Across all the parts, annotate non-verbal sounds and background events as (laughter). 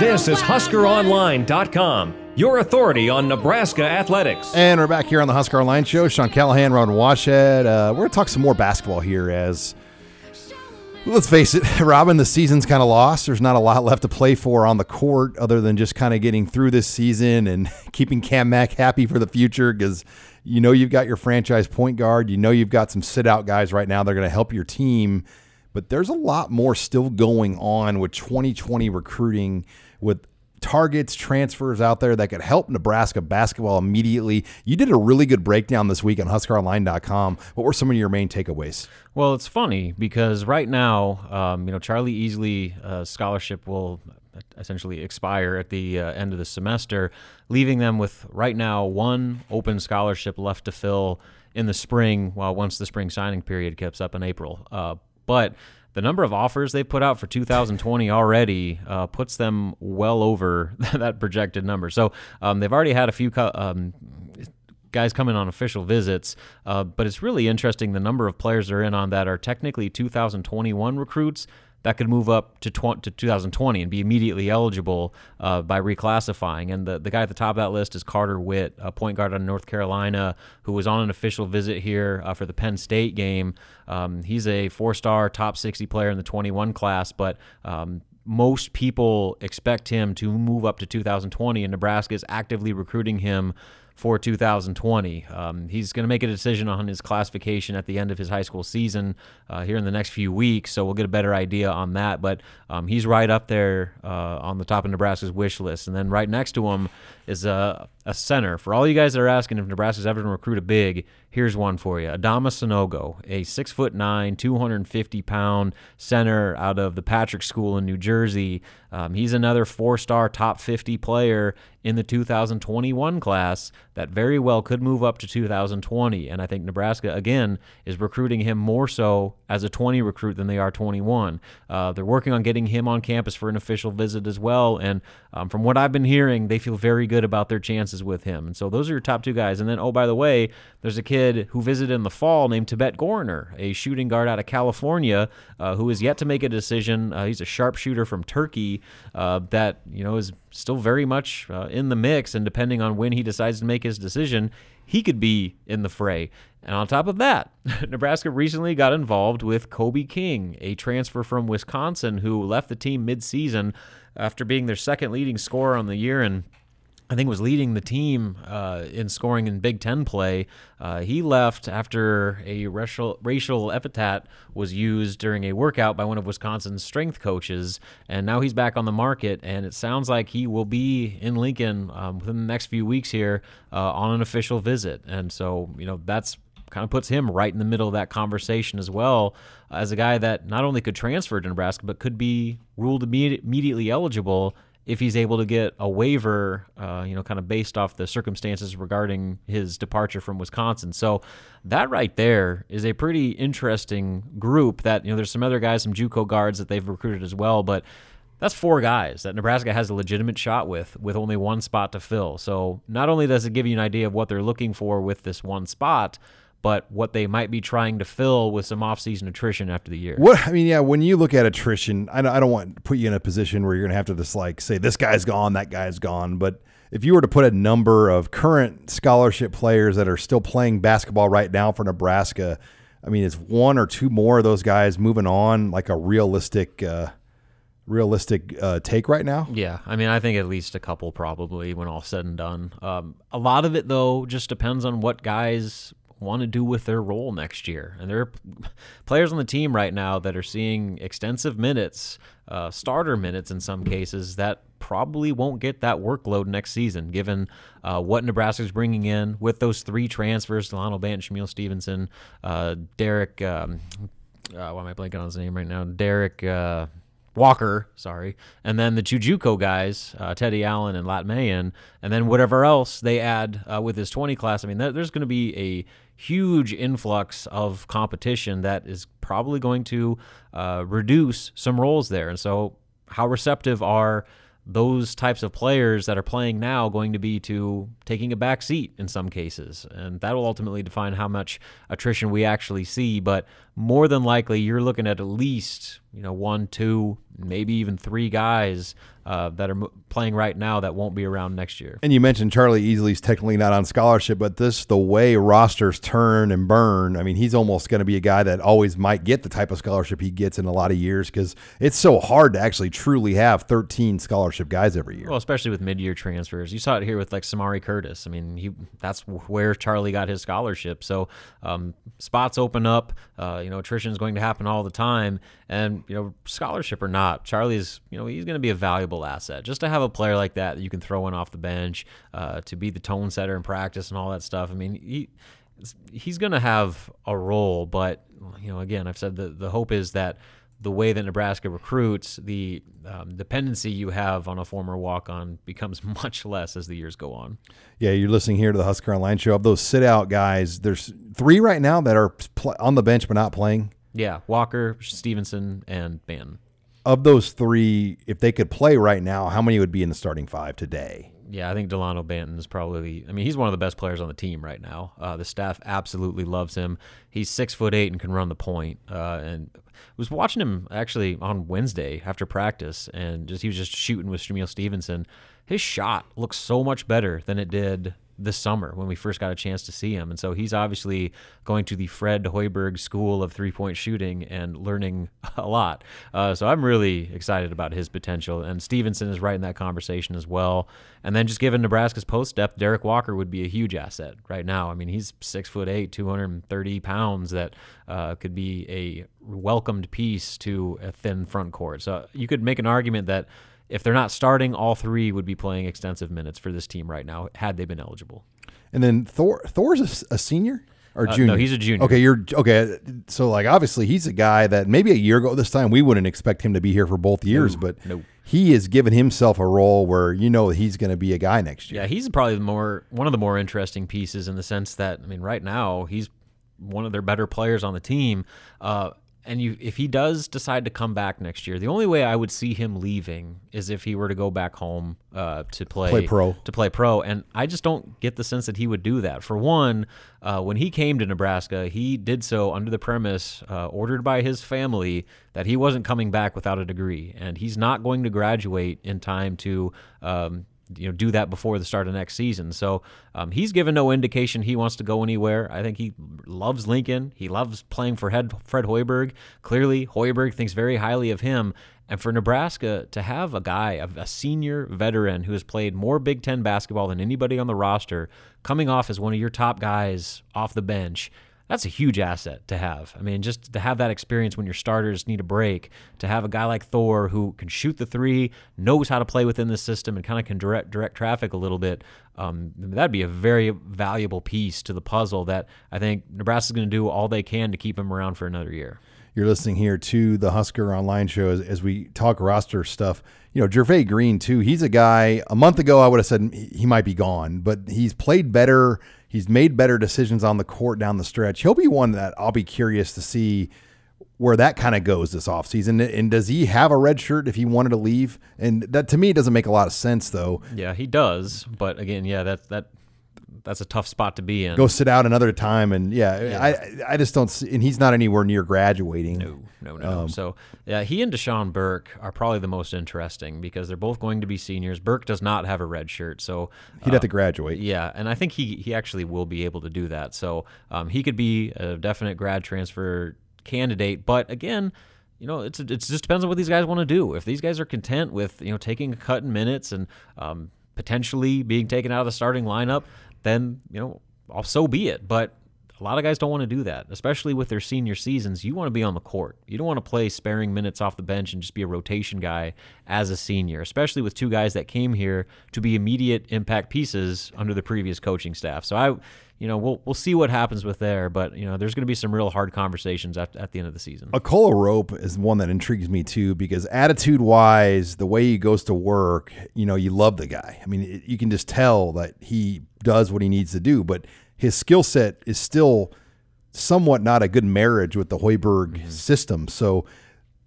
This is HuskerOnline.com, your authority on Nebraska athletics. And we're back here on the Husker Online Show. Sean Callahan, Ron Washut. Uh, we're going to talk some more basketball here as, let's face it, (laughs) Robin, the season's kind of lost. There's not a lot left to play for on the court other than just kind of getting through this season and (laughs) keeping Cam Mack happy for the future because you know you've got your franchise point guard. You know you've got some sit out guys right now They're going to help your team. But there's a lot more still going on with 2020 recruiting with targets, transfers out there that could help Nebraska basketball immediately. You did a really good breakdown this week on HuskerOnline.com. What were some of your main takeaways? Well, it's funny because right now, um, you know, Charlie Easley uh, scholarship will essentially expire at the uh, end of the semester, leaving them with right now one open scholarship left to fill in the spring. While once the spring signing period kicks up in April, uh, but the number of offers they put out for 2020 already uh, puts them well over (laughs) that projected number. So um, they've already had a few. Co- um, guys coming on official visits, uh, but it's really interesting the number of players they're in on that are technically 2021 recruits that could move up to, tw- to 2020 and be immediately eligible uh, by reclassifying. And the, the guy at the top of that list is Carter Whitt, a point guard out of North Carolina, who was on an official visit here uh, for the Penn State game. Um, he's a four star, top 60 player in the 21 class, but um, most people expect him to move up to 2020, and Nebraska is actively recruiting him for 2020. Um, he's going to make a decision on his classification at the end of his high school season uh, here in the next few weeks, so we'll get a better idea on that. But um, he's right up there uh, on the top of Nebraska's wish list. And then right next to him is a, a center. For all you guys that are asking if Nebraska's ever going to recruit a big, here's one for you. Adama Sanogo, a six foot nine, 250 pound center out of the Patrick School in New Jersey. Um, he's another four star top 50 player in the 2021 class that very well could move up to 2020. And I think Nebraska, again, is recruiting him more so as a 20 recruit than they are 21. Uh, they're working on getting him on campus for an official visit as well. And um, from what I've been hearing, they feel very good about their chances with him. And so those are your top two guys. And then, oh, by the way, there's a kid who visited in the fall named Tibet Gorener, a shooting guard out of California, uh, who is yet to make a decision. Uh, he's a sharpshooter from Turkey uh, that you know is still very much uh, in the mix, and depending on when he decides to make his decision, he could be in the fray. And on top of that, (laughs) Nebraska recently got involved with Kobe King, a transfer from Wisconsin who left the team mid-season after being their second leading scorer on the year and I think was leading the team uh, in scoring in Big Ten play. Uh, he left after a racial, racial epithet was used during a workout by one of Wisconsin's strength coaches, and now he's back on the market. And it sounds like he will be in Lincoln um, within the next few weeks here uh, on an official visit. And so, you know, that's kind of puts him right in the middle of that conversation as well as a guy that not only could transfer to Nebraska but could be ruled immediate, immediately eligible if he's able to get a waiver, uh, you know, kind of based off the circumstances regarding his departure from Wisconsin. So that right there is a pretty interesting group. That you know, there's some other guys, some JUCO guards that they've recruited as well, but that's four guys that Nebraska has a legitimate shot with, with only one spot to fill. So not only does it give you an idea of what they're looking for with this one spot, but what they might be trying to fill with some offseason attrition after the year. What I mean, yeah, when you look at attrition, I don't, I don't want to put you in a position where you're going to have to just like say this guy's gone, that guy's gone. But if you were to put a number of current scholarship players that are still playing basketball right now for Nebraska, I mean, it's one or two more of those guys moving on like a realistic, uh, realistic uh, take right now? Yeah, I mean, I think at least a couple probably when all said and done. Um, a lot of it though just depends on what guys want to do with their role next year. And there are players on the team right now that are seeing extensive minutes, uh, starter minutes in some cases, that probably won't get that workload next season, given uh, what Nebraska's bringing in with those three transfers: Delano Banton, Shamiel Stevenson, uh, Derek. Um, uh, why am I blanking on his name right now? Derek. Walker, sorry, and then the JUCO guys, uh, Teddy Allen and Lat Mayen, and then whatever else they add uh, with this 20 class. I mean, th- there's going to be a huge influx of competition that is probably going to uh, reduce some roles there. And so, how receptive are those types of players that are playing now going to be to taking a back seat in some cases. And that will ultimately define how much attrition we actually see. But more than likely, you're looking at at least, you know, one, two, maybe even three guys uh, that are playing right now that won't be around next year. And you mentioned Charlie Easley's technically not on scholarship, but this the way rosters turn and burn. I mean, he's almost going to be a guy that always might get the type of scholarship he gets in a lot of years because it's so hard to actually truly have 13 scholarship guys every year. Well, especially with mid-year transfers. You saw it here with like Samari Curtis. I mean, he that's where Charlie got his scholarship. So um, spots open up. Uh, you know, attrition is going to happen all the time, and you know, scholarship or not, Charlie's you know he's going to be a valuable asset. Just to have a player like that that you can throw in off the bench uh, to be the tone setter in practice and all that stuff. I mean, he he's going to have a role, but you know, again, I've said the the hope is that the way that Nebraska recruits, the um, dependency you have on a former walk on becomes (laughs) much less as the years go on. Yeah, you're listening here to the Husker Online Show. Of those sit out guys, there's three right now that are pl- on the bench but not playing. Yeah, Walker, Stevenson, and Banton. Of those three, if they could play right now, how many would be in the starting five today? Yeah, I think Delano Banton is probably. I mean, he's one of the best players on the team right now. Uh, the staff absolutely loves him. He's six foot eight and can run the point. Uh, and was watching him actually on Wednesday after practice, and just he was just shooting with Shamiel Stevenson. His shot looks so much better than it did this summer when we first got a chance to see him. And so he's obviously going to the Fred Hoiberg School of Three Point Shooting and learning (laughs) a lot. Uh, so I'm really excited about his potential. And Stevenson is right in that conversation as well. And then just given Nebraska's post depth, Derek Walker would be a huge asset right now. I mean, he's six foot eight, 230 pounds that uh, could be a welcomed piece to a thin front court. So you could make an argument that if they're not starting, all three would be playing extensive minutes for this team right now had they been eligible. And then Thor Thor's a, a senior or uh, junior? no, he's a junior. Okay, you're okay. So like obviously he's a guy that maybe a year ago this time we wouldn't expect him to be here for both years, no, but no. he has given himself a role where you know he's going to be a guy next year. Yeah, he's probably the more one of the more interesting pieces in the sense that I mean, right now he's one of their better players on the team. Uh, and you if he does decide to come back next year, the only way I would see him leaving is if he were to go back home uh, to play, play pro. to play pro, and I just don't get the sense that he would do that. For one, uh, when he came to Nebraska, he did so under the premise uh, ordered by his family that he wasn't coming back without a degree, and he's not going to graduate in time to um, you know do that before the start of next season. So um, he's given no indication he wants to go anywhere. I think he loves Lincoln. He loves playing for Head, Fred Hoiberg. Clearly, Hoiberg thinks very highly of him. And for Nebraska to have a guy, a, senior veteran who has played more Big Ten basketball than anybody on the roster, coming off as one of your top guys off the bench, that's a huge asset to have. I mean, just to have that experience when your starters need a break, to have a guy like Thor who can shoot the three, knows how to play within the system, and kind of can direct direct traffic a little bit. Um, that'd be a very valuable piece to the puzzle that I think Nebraska's going to do all they can to keep him around for another year. You're listening here to the Husker Online Show as, as we talk roster stuff. You know, Jervay Green too. He's a guy. A month ago, I would have said he might be gone, but he's played better He's made better decisions on the court down the stretch. He'll be one that I'll be curious to see where that kind of goes this offseason. And does he have a red shirt if he wanted to leave? And that to me doesn't make a lot of sense though. Yeah, he does. But again, yeah, that that that's a tough spot to be in. Go sit out another time, and yeah, yeah. I I just don't. See, and he's not anywhere near graduating. No, no, no. Um, so yeah, he and Dachon Burke are probably the most interesting because they're both going to be seniors. Burke does not have a red shirt, so he'd have to uh, graduate. Yeah, and I think he he actually will be able to do that. So um, he could be a definite grad transfer candidate. But again you know, it's it just depends on what these guys want to do. If these guys are content with you know taking a cut in minutes and um, potentially being taken out of the starting lineup, then you know, so be it. But a lot of guys don't want to do that, especially with their senior seasons. You want to be on the court. You don't want to play sparing minutes off the bench and just be a rotation guy as a senior, especially with two guys that came here to be immediate impact pieces under the previous coaching staff. So I you know, we'll we'll see what happens with there, but you know, there's going to be some real hard conversations at, at the end of the season. Akol Arop is one that intrigues me too because attitude wise, the way he goes to work, you know, you love the guy. I mean, it, you can just tell that he does what he needs to do, but his skill set is still somewhat not a good marriage with the Hoiberg mm-hmm. system. So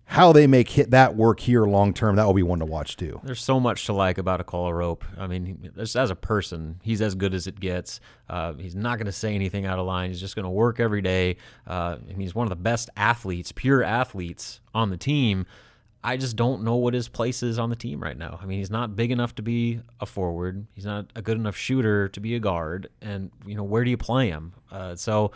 how they make hit that work here long term, that will be one to watch too. There's so much to like about Akol Arop. I mean, just as a person, he's as good as it gets. Uh, he's not going to say anything out of line. He's just going to work every day. Uh, and he's one of the best athletes, pure athletes on the team. I just don't know what his place is on the team right now. I mean, he's not big enough to be a forward. He's not a good enough shooter to be a guard. And you know, where do you play him? Uh, so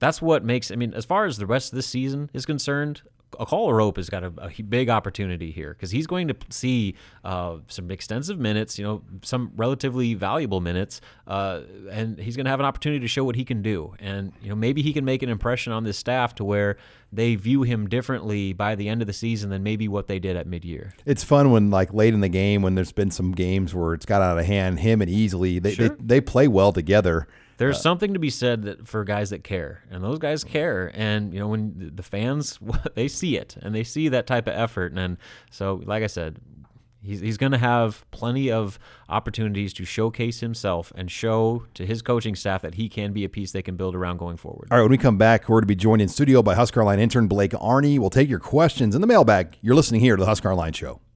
that's what makes. I mean, as far as the rest of this season is concerned, Akol Arop has got a, a, big opportunity here because he's going to see uh, some extensive minutes, you know, some relatively valuable minutes, uh, and he's going to have an opportunity to show what he can do. And you know, maybe he can make an impression on this staff to where they view him differently by the end of the season than maybe what they did at midyear. It's fun when like late in the game when there's been some games where it's got out of hand. Him and Easley, they sure. they, they play well together. There's uh, something to be said that for guys that care, and those guys care. And you know, when the fans (laughs) they see it and they see that type of effort, and so like I said, he's he's going to have plenty of opportunities to showcase himself and show to his coaching staff that he can be a piece they can build around going forward. All right, when we come back, we're to be joined in studio by Husker Online intern Blake Arney. We'll take your questions in the mailbag. You're listening here to the Husker Online Show.